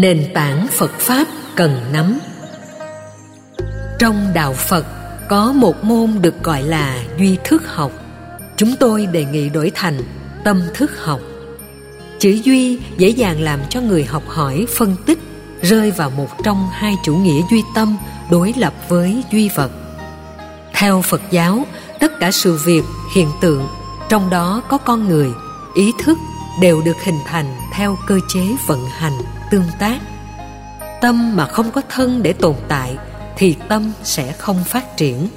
nền tảng phật pháp cần nắm. Trong đạo phật, có một môn được gọi là duy thức học. Chúng tôi đề nghị đổi thành tâm thức học. Chữ duy dễ dàng làm cho người học hỏi phân tích, rơi vào một trong hai chủ nghĩa duy tâm đối lập với duy vật. Theo phật giáo, tất cả sự việc hiện tượng, trong đó có con người, ý thức đều được hình thành theo cơ chế vận hành tương tác. Tâm mà không có thân để tồn tại thì tâm sẽ không phát triển.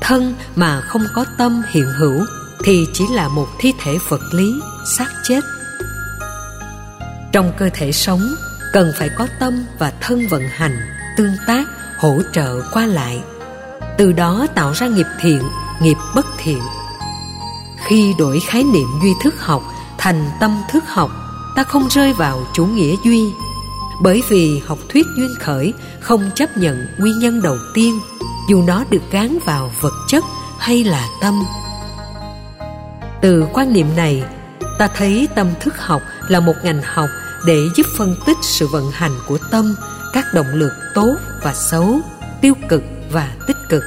Thân mà không có tâm hiện hữu thì chỉ là một thi thể vật lý xác chết. Trong cơ thể sống, cần phải có tâm và thân vận hành, tương tác, hỗ trợ qua lại. Từ đó tạo ra nghiệp thiện, nghiệp bất thiện. Khi đổi khái niệm duy thức học thành tâm thức học, ta không rơi vào chủ nghĩa duy. Bởi vì học thuyết duyên khởi không chấp nhận nguyên nhân đầu tiên, dù nó được gán vào vật chất hay là tâm. Từ quan niệm này, ta thấy tâm thức học là một ngành học để giúp phân tích sự vận hành của tâm, các động lực tốt và xấu, tiêu cực và tích cực.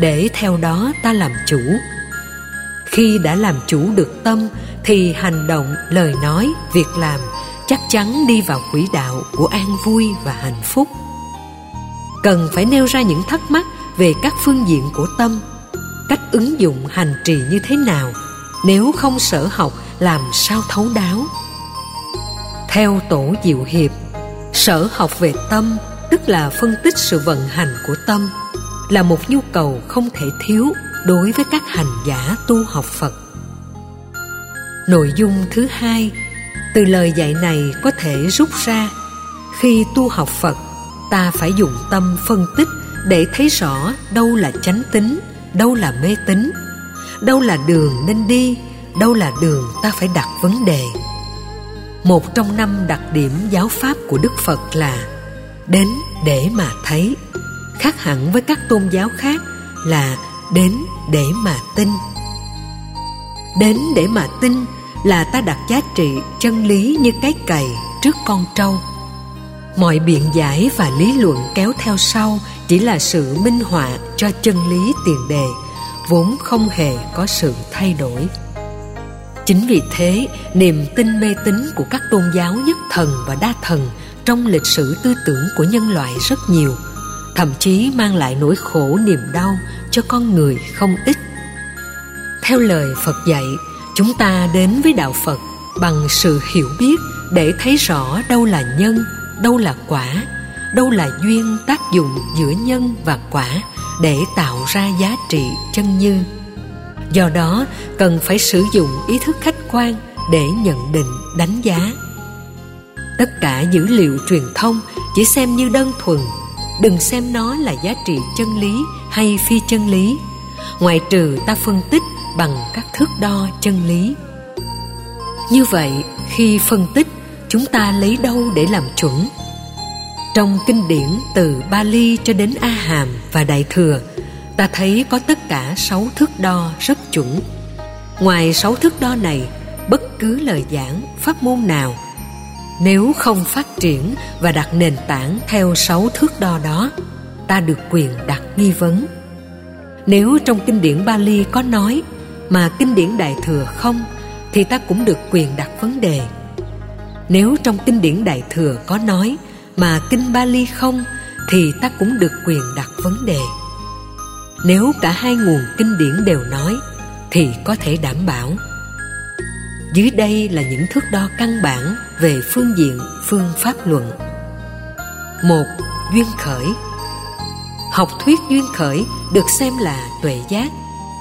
Để theo đó ta làm chủ khi đã làm chủ được tâm, thì hành động, lời nói, việc làm chắc chắn đi vào quỹ đạo của an vui và hạnh phúc. Cần phải nêu ra những thắc mắc về các phương diện của tâm, cách ứng dụng hành trì như thế nào, nếu không sở học làm sao thấu đáo. Theo tổ diệu hiệp, sở học về tâm, tức là phân tích sự vận hành của tâm, là một nhu cầu không thể thiếu đối với các hành giả tu học phật. Nội dung thứ hai, từ lời dạy này có thể rút ra, khi tu học phật, ta phải dùng tâm phân tích để thấy rõ đâu là chánh tính, đâu là mê tín, đâu là đường nên đi, đâu là đường ta phải đặt vấn đề. Một trong năm đặc điểm giáo pháp của đức phật là đến để mà thấy, khác hẳn với các tôn giáo khác là đến để mà tin. Đến để mà tin là ta đặt giá trị chân lý như cái cày trước con trâu. Mọi biện giải và lý luận kéo theo sau chỉ là sự minh họa cho chân lý tiền đề, vốn không hề có sự thay đổi. Chính vì thế, niềm tin mê tín của các tôn giáo nhất thần và đa thần trong lịch sử tư tưởng của nhân loại rất nhiều thậm chí mang lại nỗi khổ niềm đau cho con người không ít. Theo lời phật dạy, chúng ta đến với đạo phật bằng sự hiểu biết để thấy rõ đâu là nhân, đâu là quả, đâu là duyên tác dụng giữa nhân và quả để tạo ra giá trị chân như. Do đó, cần phải sử dụng ý thức khách quan để nhận định, đánh giá. Tất cả dữ liệu truyền thông chỉ xem như đơn thuần đừng xem nó là giá trị chân lý hay phi chân lý. Ngoại trừ ta phân tích bằng các thước đo chân lý. Như vậy, khi phân tích, chúng ta lấy đâu để làm chuẩn? Trong kinh điển từ Bali cho đến A Hàm và Đại Thừa, ta thấy có tất cả sáu thước đo rất chuẩn. Ngoài sáu thước đo này, bất cứ lời giảng, pháp môn nào nếu không phát triển và đặt nền tảng theo sáu thước đo đó, ta được quyền đặt nghi vấn. Nếu trong kinh điển Bali có nói mà kinh điển Đại Thừa không, thì ta cũng được quyền đặt vấn đề. Nếu trong kinh điển Đại Thừa có nói mà kinh Bali không, thì ta cũng được quyền đặt vấn đề. Nếu cả hai nguồn kinh điển đều nói, thì có thể đảm bảo. Dưới đây là những thước đo căn bản về phương diện phương pháp luận một duyên khởi học thuyết duyên khởi được xem là tuệ giác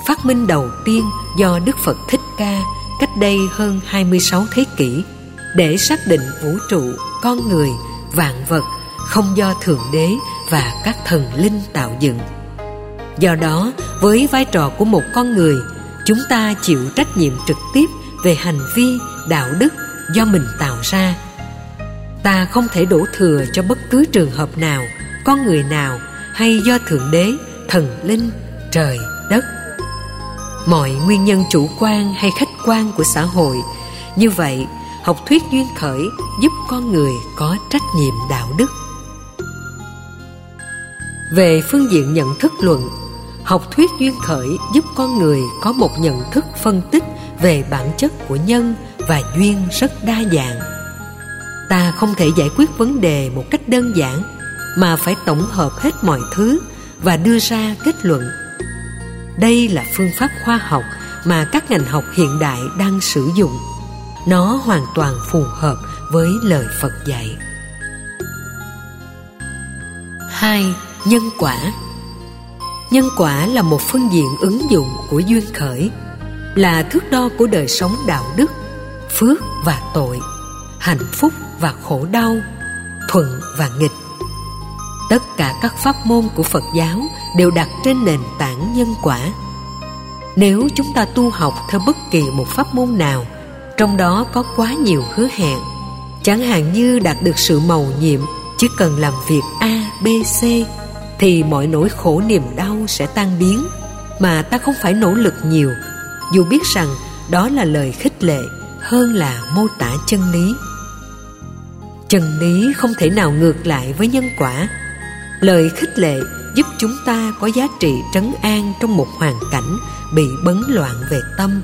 phát minh đầu tiên do Đức Phật Thích Ca cách đây hơn 26 thế kỷ để xác định vũ trụ, con người, vạn vật không do Thượng Đế và các thần linh tạo dựng. Do đó, với vai trò của một con người, chúng ta chịu trách nhiệm trực tiếp về hành vi, đạo đức do mình tạo ra. Ta không thể đổ thừa cho bất cứ trường hợp nào, con người nào hay do Thượng Đế, thần linh, trời, đất. Mọi nguyên nhân chủ quan hay khách quan của xã hội như vậy học thuyết duyên khởi giúp con người có trách nhiệm đạo đức về phương diện nhận thức luận học thuyết duyên khởi giúp con người có một nhận thức phân tích về bản chất của nhân và duyên rất đa dạng. Ta không thể giải quyết vấn đề một cách đơn giản, mà phải tổng hợp hết mọi thứ và đưa ra kết luận. Đây là phương pháp khoa học mà các ngành học hiện đại đang sử dụng. Nó hoàn toàn phù hợp với lời phật dạy. Hai, nhân quả. Nhân quả là một phương diện ứng dụng của duyên khởi, là thước đo của đời sống đạo đức phước và tội, hạnh phúc và khổ đau, thuận và nghịch. Tất cả các pháp môn của phật giáo đều đặt trên nền tảng nhân quả. Nếu chúng ta tu học theo bất kỳ một pháp môn nào, trong đó có quá nhiều hứa hẹn, chẳng hạn như đạt được sự màu nhiệm chỉ cần làm việc a, b, c, thì mọi nỗi khổ niềm đau sẽ tan biến, mà ta không phải nỗ lực nhiều, dù biết rằng đó là lời khích lệ hơn là mô tả chân lý. Chân lý không thể nào ngược lại với nhân quả. Lời khích lệ giúp chúng ta có giá trị trấn an trong một hoàn cảnh bị bấn loạn về tâm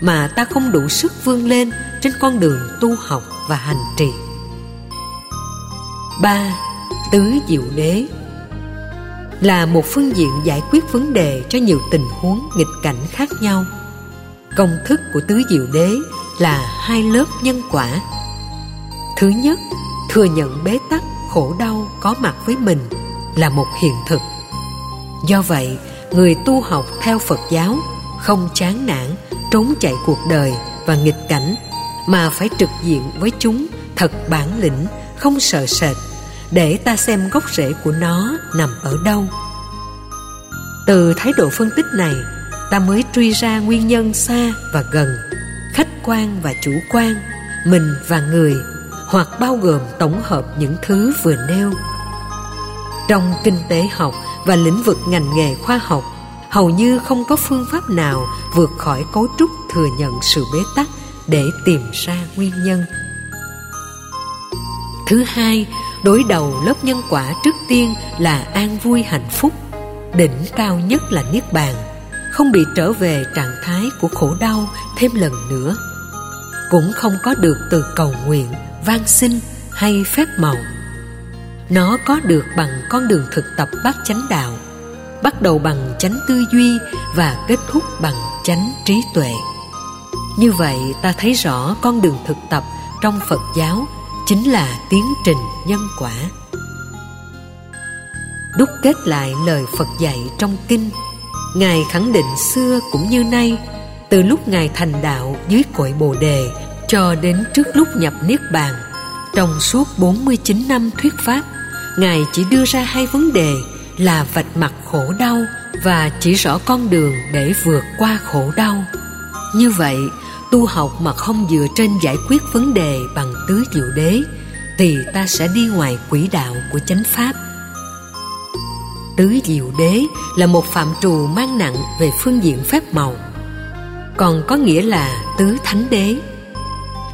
mà ta không đủ sức vươn lên trên con đường tu học và hành trì. Ba, tứ diệu đế là một phương diện giải quyết vấn đề cho nhiều tình huống nghịch cảnh khác nhau. Công thức của tứ diệu đế là hai lớp nhân quả. Thứ nhất, thừa nhận bế tắc, khổ đau có mặt với mình là một hiện thực. Do vậy, người tu học theo phật giáo không chán nản, trốn chạy cuộc đời và nghịch cảnh, mà phải trực diện với chúng thật bản lĩnh, không sợ sệt, để ta xem gốc rễ của nó nằm ở đâu. Từ thái độ phân tích này, ta mới truy ra nguyên nhân xa và gần khách quan và chủ quan, mình và người, hoặc bao gồm tổng hợp những thứ vừa nêu. Trong kinh tế học và lĩnh vực ngành nghề khoa học, hầu như không có phương pháp nào vượt khỏi cấu trúc thừa nhận sự bế tắc để tìm ra nguyên nhân. Thứ hai, đối đầu lớp nhân quả trước tiên là an vui hạnh phúc, đỉnh cao nhất là niết bàn không bị trở về trạng thái của khổ đau thêm lần nữa. Cũng không có được từ cầu nguyện, van xin hay phép màu. Nó có được bằng con đường thực tập bát chánh đạo, bắt đầu bằng chánh tư duy và kết thúc bằng chánh trí tuệ. Như vậy, ta thấy rõ con đường thực tập trong phật giáo chính là tiến trình nhân quả. Đúc kết lại lời phật dạy trong kinh ngài khẳng định xưa cũng như nay, từ lúc ngài thành đạo dưới cội bồ đề cho đến trước lúc nhập niết bàn, trong suốt 49 năm thuyết pháp, ngài chỉ đưa ra hai vấn đề là vạch mặt khổ đau và chỉ rõ con đường để vượt qua khổ đau. Như vậy, tu học mà không dựa trên giải quyết vấn đề bằng tứ diệu đế, thì ta sẽ đi ngoài quỹ đạo của chánh pháp tứ diệu đế là một phạm trù mang nặng về phương diện phép màu. Còn có nghĩa là tứ thánh đế.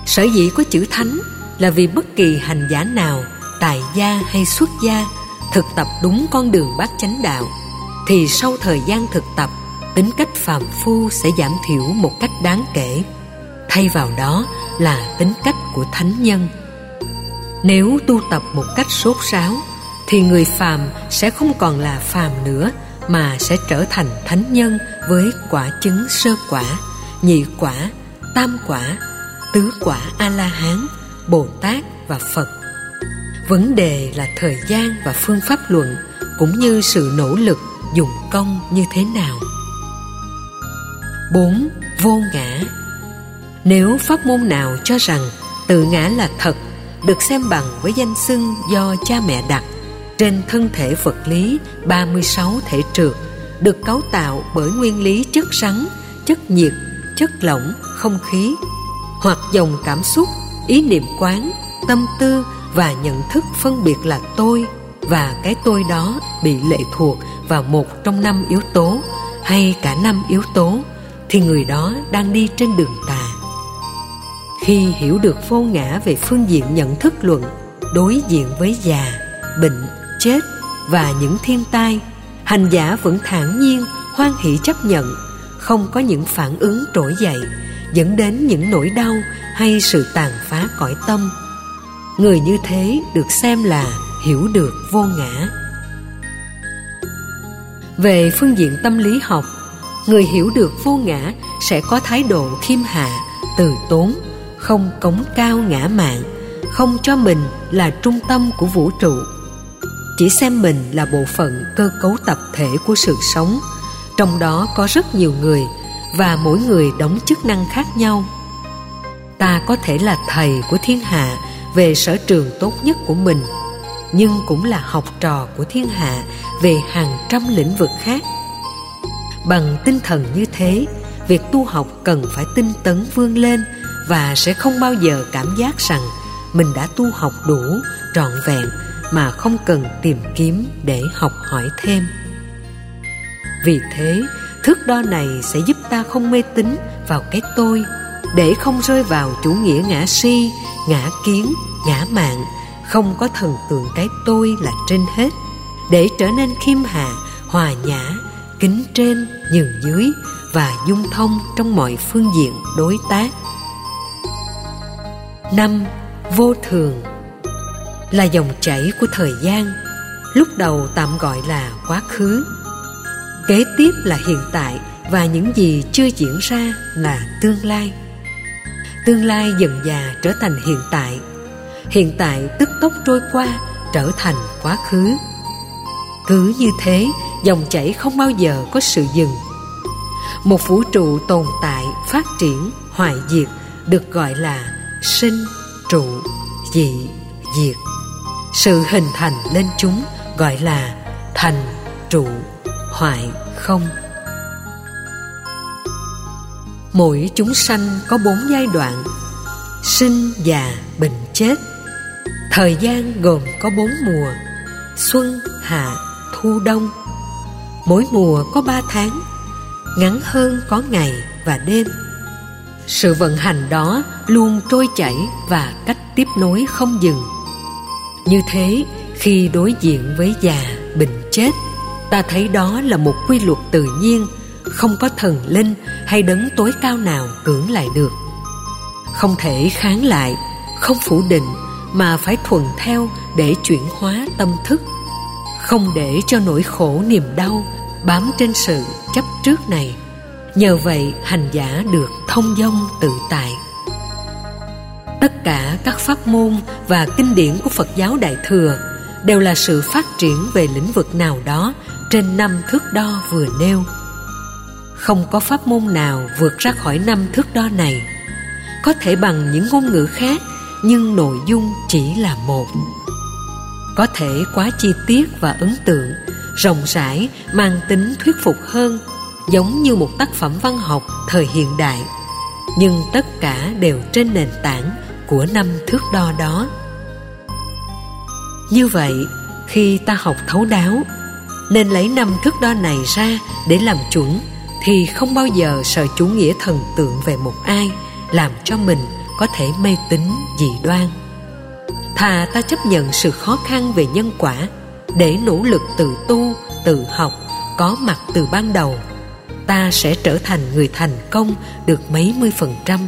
Sở dĩ có chữ thánh là vì bất kỳ hành giả nào, tài gia hay xuất gia, thực tập đúng con đường bát chánh đạo, thì sau thời gian thực tập, tính cách phàm phu sẽ giảm thiểu một cách đáng kể. Thay vào đó là tính cách của thánh nhân. Nếu tu tập một cách sốt sáo thì người phàm sẽ không còn là phàm nữa, mà sẽ trở thành thánh nhân với quả chứng sơ quả, nhị quả, tam quả, tứ quả a la hán bồ tát và phật. Vấn đề là thời gian và phương pháp luận, cũng như sự nỗ lực dùng công như thế nào. Bốn, Vô ngã. Nếu pháp môn nào cho rằng tự ngã là thật, được xem bằng với danh xưng do cha mẹ đặt trên thân thể vật lý 36 thể trượt được cấu tạo bởi nguyên lý chất rắn, chất nhiệt, chất lỏng, không khí hoặc dòng cảm xúc, ý niệm quán, tâm tư và nhận thức phân biệt là tôi và cái tôi đó bị lệ thuộc vào một trong năm yếu tố hay cả năm yếu tố thì người đó đang đi trên đường tà. Khi hiểu được vô ngã về phương diện nhận thức luận đối diện với già bệnh chết và những thiên tai hành giả vẫn thản nhiên hoan hỷ chấp nhận không có những phản ứng trỗi dậy dẫn đến những nỗi đau hay sự tàn phá cõi tâm. Người như thế được xem là hiểu được vô ngã. Về phương diện tâm lý học người hiểu được vô ngã sẽ có thái độ khiêm hạ từ tốn không cống cao ngã mạng, không cho mình là trung tâm của vũ trụ chỉ xem mình là bộ phận cơ cấu tập thể của sự sống. Trong đó có rất nhiều người và mỗi người đóng chức năng khác nhau. Ta có thể là thầy của thiên hạ về sở trường tốt nhất của mình, nhưng cũng là học trò của thiên hạ về hàng trăm lĩnh vực khác. Bằng tinh thần như thế, việc tu học cần phải tinh tấn vươn lên và sẽ không bao giờ cảm giác rằng mình đã tu học đủ, trọn vẹn mà không cần tìm kiếm để học hỏi thêm. Vì thế, thước đo này sẽ giúp ta không mê tín vào cái tôi, để không rơi vào chủ nghĩa ngã si, ngã kiến, ngã mạn không có thần tượng cái tôi là trên hết, để trở nên khiêm hạ, hòa nhã, kính trên, nhường dưới và dung thông trong mọi phương diện đối tác. Năm, vô thường là dòng chảy của thời gian, lúc đầu tạm gọi là quá khứ. Kế tiếp là hiện tại và những gì chưa diễn ra là tương lai. Tương lai dần dà trở thành hiện tại. Hiện tại tức tốc trôi qua, trở thành quá khứ. Cứ như thế, dòng chảy không bao giờ có sự dừng. Một vũ trụ tồn tại, phát triển, hoại diệt được gọi là sinh, trụ, dị, diệt sự hình thành lên chúng gọi là thành trụ hoại không. Mỗi chúng sanh có bốn giai đoạn, sinh già bệnh chết. Thời gian gồm có bốn mùa, xuân, hạ, thu, đông. Mỗi mùa có ba tháng, ngắn hơn có ngày và đêm. Sự vận hành đó luôn trôi chảy và cách tiếp nối không dừng như thế, khi đối diện với già bệnh chết, ta thấy đó là một quy luật tự nhiên, không có thần linh hay đấng tối cao nào cưỡng lại được. Không thể kháng lại, không phủ định mà phải thuận theo để chuyển hóa tâm thức. Không để cho nỗi khổ niềm đau bám trên sự chấp trước này. Nhờ vậy hành giả được thông dong tự tại tất cả các pháp môn và kinh điển của phật giáo đại thừa đều là sự phát triển về lĩnh vực nào đó trên năm thước đo vừa nêu. Không có pháp môn nào vượt ra khỏi năm thước đo này. Có thể bằng những ngôn ngữ khác, nhưng nội dung chỉ là một. Có thể quá chi tiết và ấn tượng, rộng rãi, mang tính thuyết phục hơn, giống như một tác phẩm văn học thời hiện đại. Nhưng tất cả đều trên nền tảng của năm thước đo đó. Như vậy, khi ta học thấu đáo, nên lấy năm thước đo này ra để làm chuẩn, thì không bao giờ sợ chủ nghĩa thần tượng về một ai làm cho mình có thể mê tín dị đoan. Thà ta chấp nhận sự khó khăn về nhân quả để nỗ lực tự tu, tự học, có mặt từ ban đầu, ta sẽ trở thành người thành công được mấy mươi phần trăm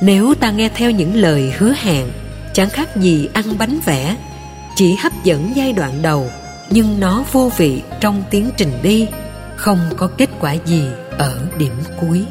nếu ta nghe theo những lời hứa hẹn, chẳng khác gì ăn bánh vẽ, chỉ hấp dẫn giai đoạn đầu, nhưng nó vô vị trong tiến trình đi, không có kết quả gì ở điểm cuối.